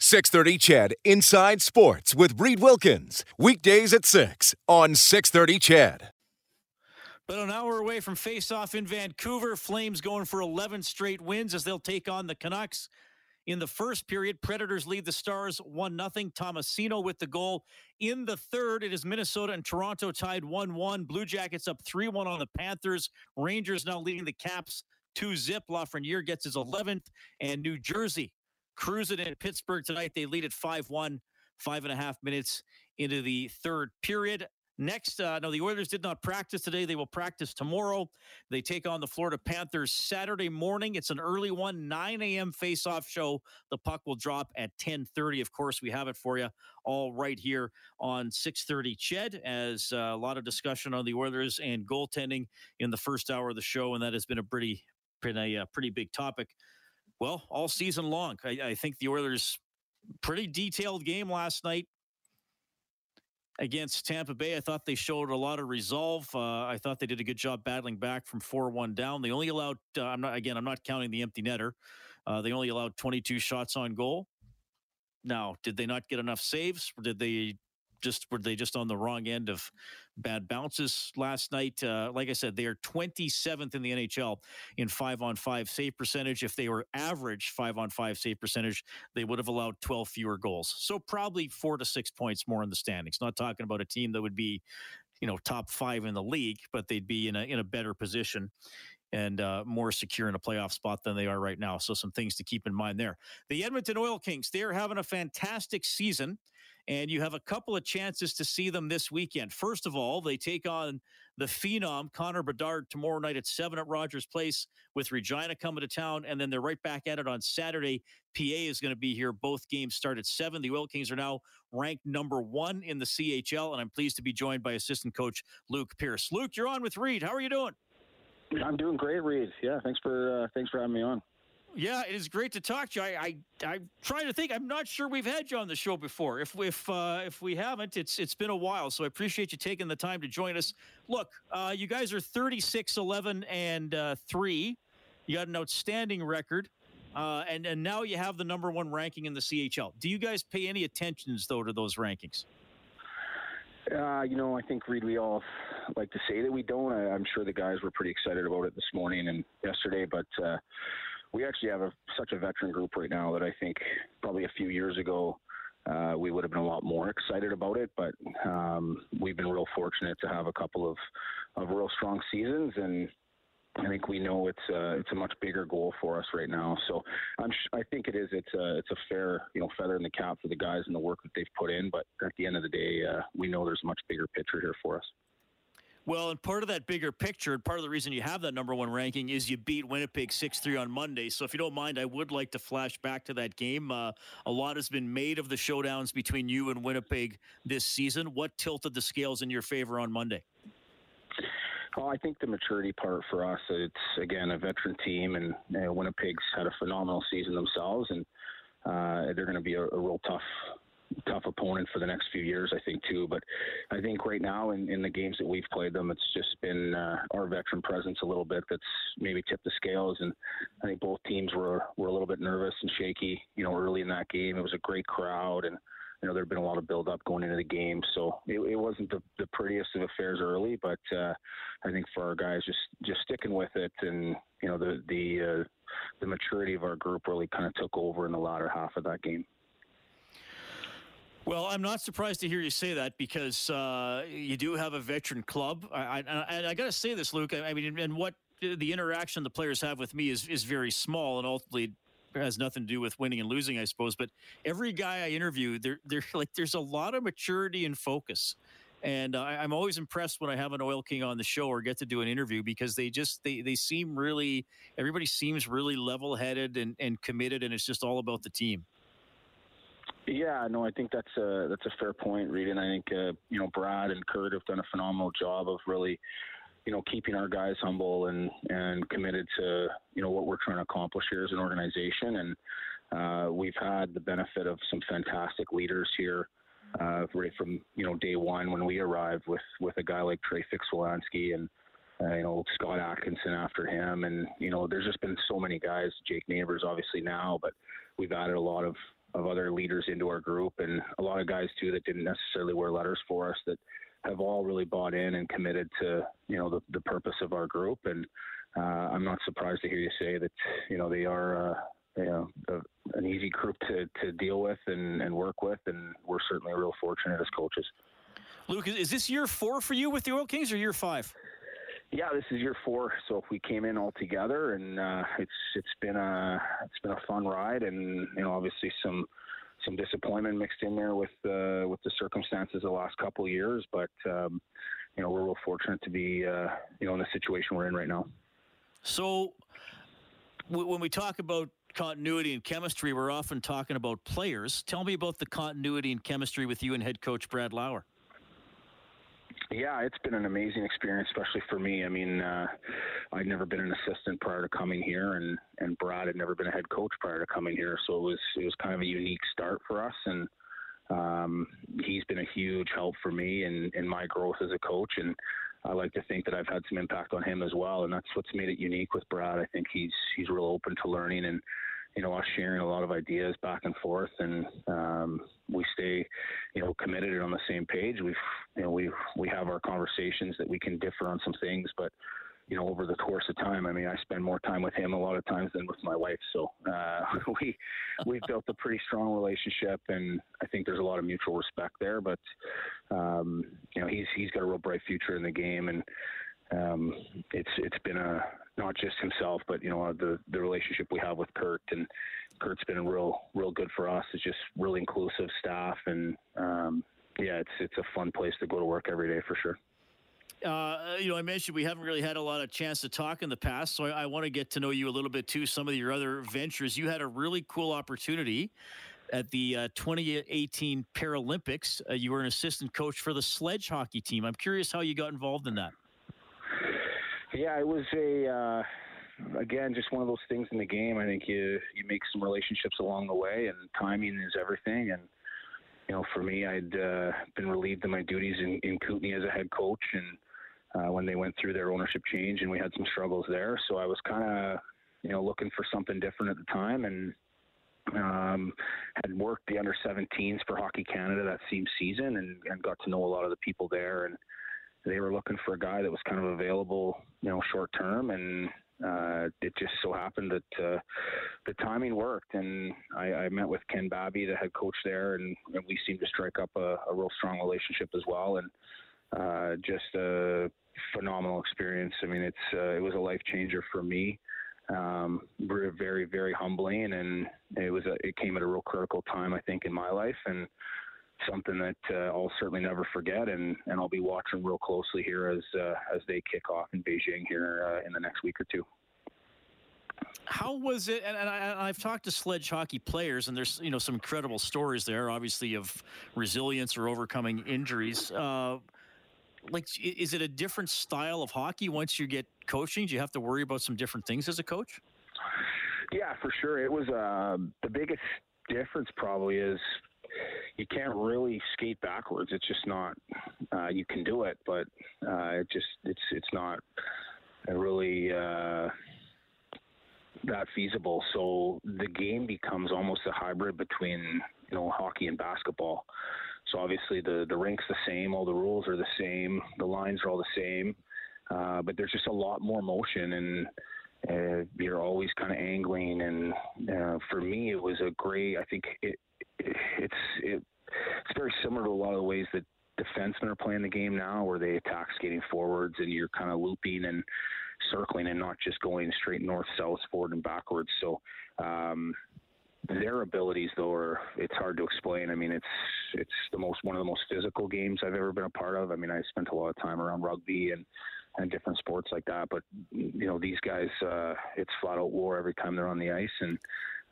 630 CHED Inside Sports with Reid Wilkins. Weekdays at 6 on 630 CHED. But an hour away from face-off in Vancouver, Flames going for 11 straight wins as they'll take on the Canucks. In the first period, Predators lead the Stars 1 0. Tomasino with the goal. In the third, it is Minnesota and Toronto tied 1 1. Blue Jackets up 3 1 on the Panthers. Rangers now leading the Caps 2 zip. Lafreniere gets his 11th. And New Jersey cruising in Pittsburgh tonight. They lead at 5 1, five and a half minutes into the third period. Next, uh, no, the Oilers did not practice today. They will practice tomorrow. They take on the Florida Panthers Saturday morning. It's an early one, 9 a.m. face-off show. The puck will drop at 10:30. Of course, we have it for you all right here on 6:30. Ched, as uh, a lot of discussion on the Oilers and goaltending in the first hour of the show, and that has been a pretty, pretty, uh, pretty big topic. Well, all season long, I, I think the Oilers pretty detailed game last night against Tampa Bay. I thought they showed a lot of resolve. Uh, I thought they did a good job battling back from 4 1 down. They only allowed, uh, I'm not, again, I'm not counting the empty netter. Uh, they only allowed 22 shots on goal. Now, did they not get enough saves? Did they just were they just on the wrong end of bad bounces last night? Uh, like I said, they are 27th in the NHL in five on five save percentage. If they were average five on five save percentage, they would have allowed 12 fewer goals. So probably four to six points more in the standings. Not talking about a team that would be, you know, top five in the league, but they'd be in a in a better position and uh, more secure in a playoff spot than they are right now. So some things to keep in mind there. The Edmonton Oil Kings, they are having a fantastic season and you have a couple of chances to see them this weekend. First of all, they take on the phenom Connor Bedard tomorrow night at seven at Rogers Place with Regina coming to town, and then they're right back at it on Saturday. PA is going to be here. Both games start at seven. The Oil Kings are now ranked number one in the CHL, and I'm pleased to be joined by assistant coach Luke Pierce. Luke, you're on with Reid. How are you doing? I'm doing great, Reid. Yeah, thanks for uh, thanks for having me on. Yeah, it is great to talk to you. I, I am trying to think. I'm not sure we've had you on the show before. If if uh, if we haven't, it's it's been a while. So I appreciate you taking the time to join us. Look, uh, you guys are 36, 11, and uh, three. You got an outstanding record, uh, and and now you have the number one ranking in the CHL. Do you guys pay any attentions though to those rankings? Uh, you know, I think Reid, we all like to say that we don't. I, am sure the guys were pretty excited about it this morning and yesterday, but uh, we actually have a, such a veteran group right now that I think probably a few years ago uh, we would have been a lot more excited about it. But um, we've been real fortunate to have a couple of, of real strong seasons, and I think we know it's a, it's a much bigger goal for us right now. So I'm I think it is it's a it's a fair you know feather in the cap for the guys and the work that they've put in. But at the end of the day, uh, we know there's a much bigger picture here for us. Well, and part of that bigger picture, and part of the reason you have that number one ranking is you beat Winnipeg 6 3 on Monday. So, if you don't mind, I would like to flash back to that game. Uh, a lot has been made of the showdowns between you and Winnipeg this season. What tilted the scales in your favor on Monday? Well, I think the maturity part for us, it's again a veteran team, and you know, Winnipeg's had a phenomenal season themselves, and uh, they're going to be a, a real tough tough opponent for the next few years, I think too. But I think right now in, in the games that we've played them, it's just been uh, our veteran presence a little bit that's maybe tipped the scales. And I think both teams were were a little bit nervous and shaky. You know, early in that game, it was a great crowd and. You know, there'd been a lot of build up going into the game, so it, it wasn't the, the prettiest of affairs early. But uh, I think for our guys, just just sticking with it, and you know, the the uh, the maturity of our group really kind of took over in the latter half of that game. Well, I'm not surprised to hear you say that because uh, you do have a veteran club. I, I, I got to say this, Luke. I, I mean, and what the interaction the players have with me is is very small, and ultimately has nothing to do with winning and losing, I suppose. But every guy I interview, they're, they're like, there's a lot of maturity and focus. And uh, I'm always impressed when I have an oil king on the show or get to do an interview because they just they they seem really everybody seems really level headed and, and committed, and it's just all about the team. Yeah, no, I think that's a that's a fair point, Reid. And I think uh, you know Brad and Kirt have done a phenomenal job of really, you know, keeping our guys humble and and committed to you know what we're trying to accomplish here as an organization. And uh, we've had the benefit of some fantastic leaders here. Uh, right from you know day one when we arrived with with a guy like Trey Fix-Wolansky and uh, you know Scott Atkinson after him, and you know there's just been so many guys. Jake Neighbours obviously now, but we've added a lot of of other leaders into our group, and a lot of guys too that didn't necessarily wear letters for us that have all really bought in and committed to you know the, the purpose of our group. And uh, I'm not surprised to hear you say that you know they are. Uh, you know, a, an easy group to, to deal with and, and work with, and we're certainly real fortunate as coaches. Luke, is this year four for you with the Oil Kings or year five? Yeah, this is year four. So if we came in all together, and uh, it's it's been a it's been a fun ride, and you know obviously some some disappointment mixed in there with uh, with the circumstances the last couple of years. But um, you know we're real fortunate to be uh, you know in the situation we're in right now. So w- when we talk about continuity and chemistry, we're often talking about players. Tell me about the continuity and chemistry with you and head coach Brad Lauer. Yeah, it's been an amazing experience, especially for me. I mean, uh, I'd never been an assistant prior to coming here, and and Brad had never been a head coach prior to coming here, so it was it was kind of a unique start for us. And um, he's been a huge help for me in in my growth as a coach, and I like to think that I've had some impact on him as well. And that's what's made it unique with Brad. I think he's he's real open to learning and you know, us sharing a lot of ideas back and forth, and um, we stay, you know, committed and on the same page. We've, you know, we we have our conversations that we can differ on some things, but you know, over the course of time, I mean, I spend more time with him a lot of times than with my wife. So uh, we we've built a pretty strong relationship, and I think there's a lot of mutual respect there. But um, you know, he's he's got a real bright future in the game, and um, it's it's been a not just himself, but you know the the relationship we have with Kirt and Kirt's been real real good for us. It's just really inclusive staff, and um, yeah, it's it's a fun place to go to work every day for sure. Uh, you know, I mentioned we haven't really had a lot of chance to talk in the past, so I, I want to get to know you a little bit too. Some of your other ventures, you had a really cool opportunity at the uh, 2018 Paralympics. Uh, you were an assistant coach for the sledge hockey team. I'm curious how you got involved in that. Yeah, it was a uh, again just one of those things in the game. I think you you make some relationships along the way, and timing is everything. And you know, for me, I'd uh, been relieved of my duties in, in Kootenay as a head coach, and uh, when they went through their ownership change, and we had some struggles there, so I was kind of you know looking for something different at the time, and um, had worked the under 17s for Hockey Canada that same season, and, and got to know a lot of the people there, and they were looking for a guy that was kind of available, you know, short term, and uh, it just so happened that uh, the timing worked, and I, I met with Ken Babey, the head coach there, and, and we seemed to strike up a, a real strong relationship as well, and uh, just a phenomenal experience. I mean, it's uh, it was a life changer for me. Um, very, very humbling, and it was a, it came at a real critical time, I think, in my life, and something that uh, I'll certainly never forget, and, and I'll be watching real closely here as uh, as they kick off in Beijing here uh, in the next week or two. How was it? And, and I, have talked to sledge hockey players, and there's you know some incredible stories there, obviously of resilience or overcoming injuries. Uh, like, is it a different style of hockey once you get coaching? Do you have to worry about some different things as a coach? Yeah, for sure. It was uh, the biggest difference probably is you can't really skate backwards. It's just not. Uh, you can do it, but uh, it just it's it's not really uh, that feasible. So the game becomes almost a hybrid between you know hockey and basketball. So obviously the the rink's the same, all the rules are the same, the lines are all the same, uh, but there's just a lot more motion and. Uh, you're always kind of angling, and uh, for me, it was a great. I think it it's it, it's very similar to a lot of the ways that defensemen are playing the game now, where they attack skating forwards and you're kind of looping and circling and not just going straight north, south, forward, and backwards. So um, their abilities, though, are it's hard to explain. I mean, it's it's the most one of the most physical games I've ever been a part of. I mean, I spent a lot of time around rugby and and different sports like that, but you know, these guys, uh, it's flat out war every time they're on the ice and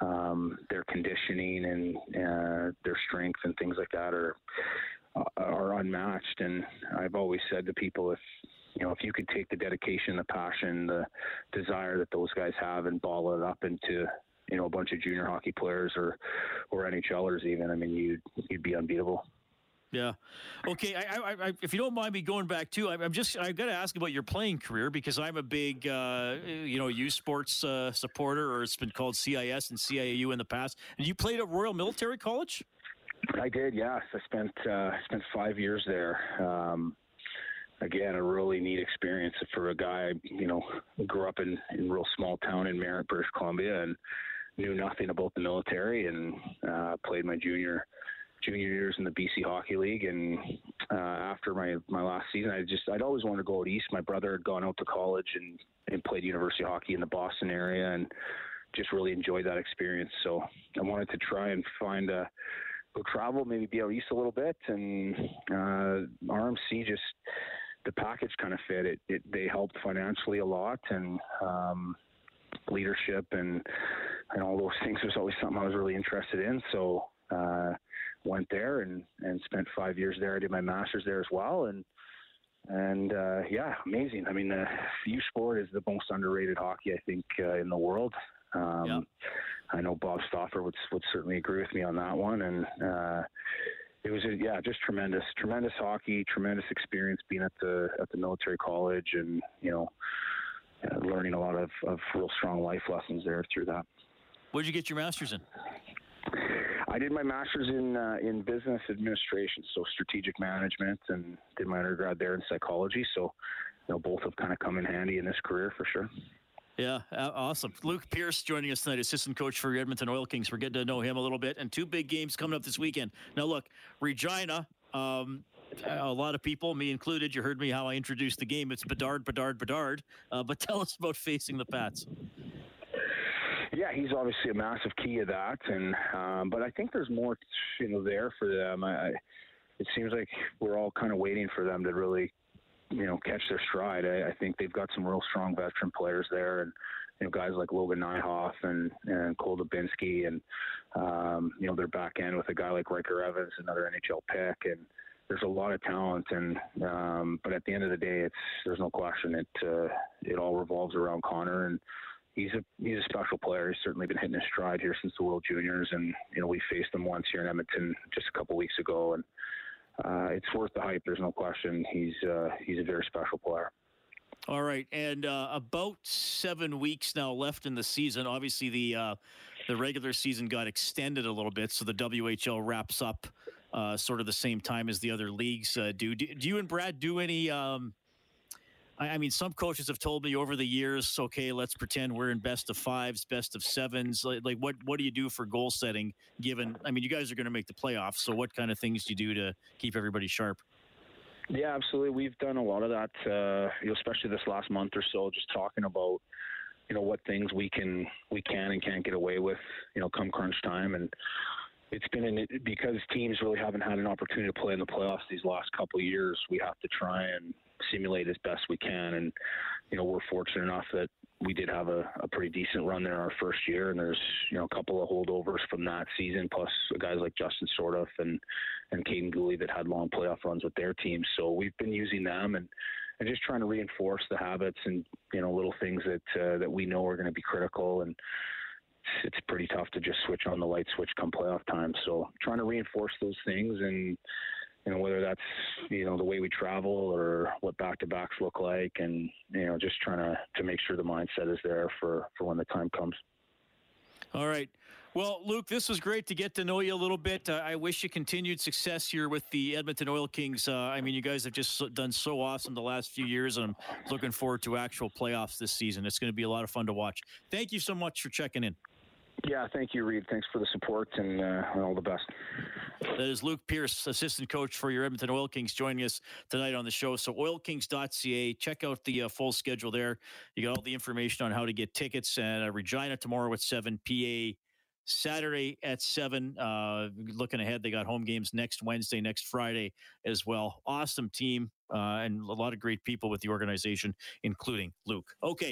um, their conditioning and uh, their strength and things like that are are unmatched. And I've always said to people, if you know, if you could take the dedication, the passion, the desire that those guys have, and ball it up into you know a bunch of junior hockey players or or NHLers even, I mean, you'd you'd be unbeatable. Yeah. Okay. I, I, I, if you don't mind me going back too, I, am just I've got to ask about your playing career because I'm a big uh, you know U Sports uh, supporter, or it's been called CIS and CIAU in the past. And you played at Royal Military College. I did. Yes, I spent uh, spent five years there. Um, again, a really neat experience for a guy. You know, grew up in in a real small town in Merritt, British Columbia, and knew nothing about the military, and uh, played my junior junior years in the BC Hockey League, and uh, after my my last season, I just I'd always wanted to go out east. My brother had gone out to college and and played university hockey in the Boston area, and just really enjoyed that experience. So I wanted to try and find a go travel, maybe be out east a little bit, and uh, RMC just the package kind of fit. It, it they helped financially a lot, and um, leadership and and all those things was always something I was really interested in. So uh, went there and and spent five years there. I did my master's there as well, and and uh, yeah, amazing. I mean, the U Sport is the most underrated hockey I think uh, in the world. Um, yeah. I know Bob Stauffer would would certainly agree with me on that one, and uh, it was a, yeah, just tremendous, tremendous hockey, tremendous experience being at the at the military college, and you know, uh, learning a lot of of real strong life lessons there through that. Did you get your master's in? I did my master's in uh, in business administration, so strategic management, and did my undergrad there in psychology. So, you know, both have kind of come in handy in this career for sure. Yeah, awesome. Luke Pierce joining us tonight, assistant coach for Edmonton Oil Kings. We're getting to know him a little bit, and two big games coming up this weekend. Now, look, Regina. Um, a lot of people, me included, you heard me how I introduced the game. It's Bedard, Bedard, Bedard. Uh, but tell us about facing the Pats. Yeah, he's obviously a massive key of that, and um, but I think there's more, you know, there for them. I, it seems like we're all kind of waiting for them to really, you know, catch their stride. I, I think they've got some real strong veteran players there, and you know, guys like Logan Nijhoff and and Cole Dubinsky, and um, you know, they're back end with a guy like Ryker Evans, another NHL pick, and there's a lot of talent and um, but at the end of the day it's there's no question it uh, it all revolves around Connor and he's a he's a special player. He's certainly been hitting his stride here since the World Juniors, and you know we faced him once here in Edmonton just a couple weeks ago, and uh, it's worth the hype. There's no question. He's uh, he's a very special player. All right, and uh, about seven weeks now left in the season. Obviously, the uh, the regular season got extended a little bit, so the WHL wraps up uh, sort of the same time as the other leagues uh, do. do. Do you and Brad do any? Um, I, mean, some coaches have told me over the years, okay, let's pretend we're in best of fives, best of sevens. Like, like what what do you do for goal setting? Given, I mean, you guys are going to make the playoffs, so what kind of things do you do to keep everybody sharp? Yeah, absolutely. We've done a lot of that, uh, especially this last month or so, just talking about you know what things we can we can and can't get away with, you know, come crunch time and it's been an, because teams really haven't had an opportunity to play in the playoffs these last couple years. We have to try and simulate as best we can. And, you know, we're fortunate enough that we did have a, a pretty decent run there our first year. And there's, you know, a couple of holdovers from that season, plus guys like Justin Sourdif and, and Kaiden Guhle that had long playoff runs with their teams. So we've been using them and, and just trying to reinforce the habits and, you know, little things that, uh, that we know are going to be critical. And, it's pretty tough to just switch on the light switch come playoff time. So trying to reinforce those things and you know whether that's you know the way we travel or what back to backs look like, and you know just trying to to make sure the mindset is there for for when the time comes. All right. Well, Luke, this was great to get to know you a little bit. Uh, I wish you continued success here with the Edmonton Oil Kings. Uh, I mean, you guys have just done so awesome the last few years, and I'm looking forward to actual playoffs this season. It's going to be a lot of fun to watch. Thank you so much for checking in. Yeah, thank you, Reid. Thanks for the support and, uh, all the best. That is Luke Pierce, assistant coach for your Edmonton Oil Kings, joining us tonight on the show. So, oilkings.ca, check out the uh, full schedule there. You got all the information on how to get tickets. And uh, Regina tomorrow at 7, PA Saturday at 7. Uh, looking ahead, they got home games next Wednesday, next Friday as well. Awesome team uh, and a lot of great people with the organization, including Luke. Okay.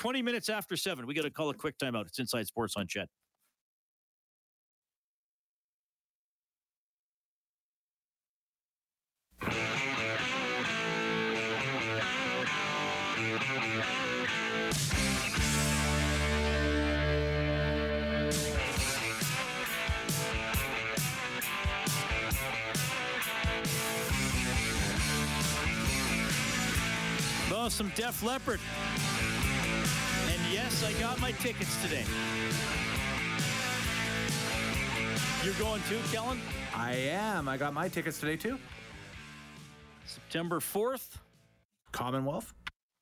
20 minutes after seven, we got to call a quick timeout. It's Inside Sports on CHED. Oh, some Def Leppard. Yes, I got my tickets today. You're going too, Kellen? I am. I got my tickets today too. September 4th, Commonwealth.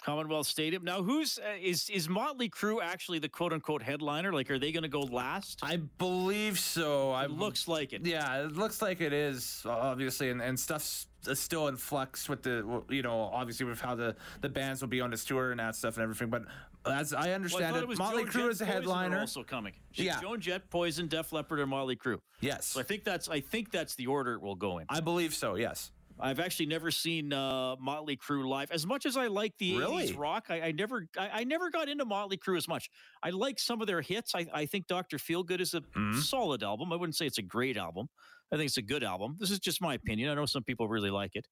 Commonwealth Stadium. Now, who's uh, is is Motley Crue actually the quote unquote headliner? Like, are they going to go last? I believe so. I It looks like it. Yeah, it looks like it is obviously, and, and stuff's uh, still in flux with the you know obviously with how the the bands will be on this tour and that stuff and everything. But as I Well, I understand it, was Motley Crue is a headliner. also coming. Yeah. Joan Jett, Poison, Def Leppard, and Motley Crue. Yes, So I think that's I think that's the order it will go in. I believe so. Yes. I've actually never seen uh, Motley Crue live. As much as I like the Really? 80s rock, I, I never I, I never got into Motley Crue as much. I like some of their hits. I, I think Dr. Feelgood is a Mhm. solid album. I wouldn't say it's a great album. I think it's a good album. This is just my opinion. I know some people really like it.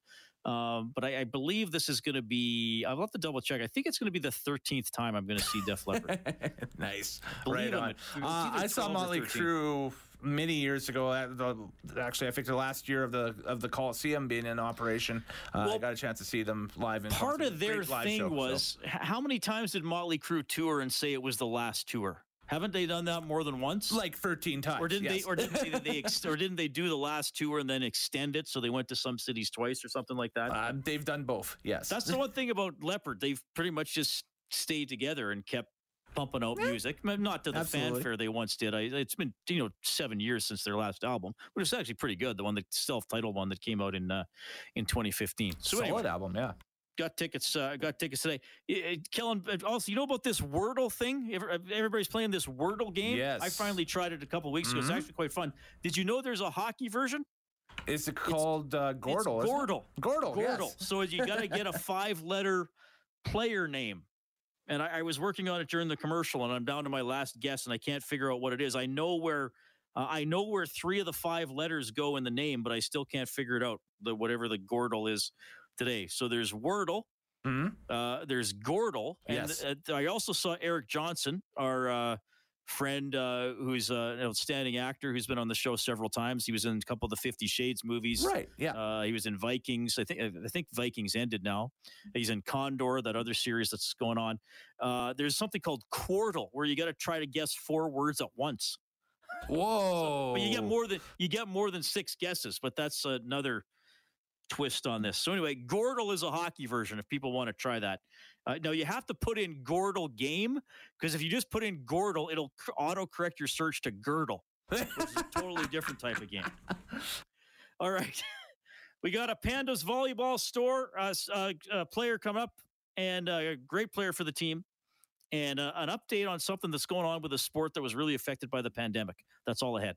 Um, but I, I believe this is going to be, I'll have to double check. I think it's going to be the 13th time I'm going to see Def Leppard. nice. Believe right on. Uh, I saw 12 or Motley Crue many years ago. At the, actually, I think the last year of the of the Coliseum being in operation, uh, I got a chance to see them live. In Part concert. of their thing show, was h- how many times did Motley Crue tour and say it was the last tour? Haven't they done that more than once? like 13 times. or didn't yes. they? Or didn't they? they ex, or didn't they do the last tour and then extend it so they went to some cities twice or something like that? Uh, they've done both. Yes. That's the one thing about Leppard. They've pretty much just stayed together and kept pumping out music. Not to the Absolutely. fanfare they once did. I, it's been you know seven years since their last album, but it's actually pretty good. The one, the self-titled one that came out in uh, in 2015. So solid anyway, album. Yeah. Got tickets. Uh, got tickets today. Kellen, also, you know about this Wordle thing? Uh, Everybody's playing this Wordle game. I Yes. Mm-hmm. finally tried it a couple weeks ago. It's actually quite fun. Did you know there's a hockey version? Is it called uh, Gordle? It's isn't it? Gordle. Gordle. Gordle. Yes. So you got to get a five-letter player name. And I, I was working on it during the commercial, and I'm down to my last guess, and I can't figure out what it is. I know where, uh, I know where three of the five letters go in the name, but I still can't figure it out. The whatever the Gordle is today. So there's Wordle, Mhm. uh, there's Gordle, and uh, I also saw Eric Johnson, our uh, friend, uh, who's uh, an outstanding actor who's been on the show several times. He was in a couple of the Fifty Shades movies. Right. Yeah. Uh, he was in Vikings. I think I think Vikings ended now. He's in Condor, that other series that's going on. Uh, there's something called Quordle, where you got to try to guess four words at once. Whoa. But you get more than you get more than six guesses. But that's another twist on this. So anyway, Gordle is a hockey version. If people want to try that, uh, now you have to put in Gordle game because if you just put in Gordle, it'll auto correct your search to Girdle, which is a totally different type of game. All right. We got a Pandas volleyball store uh, uh, player come up and uh, a great player for the team. And uh, an update on something that's going on with a sport that was really affected by the pandemic. That's all ahead.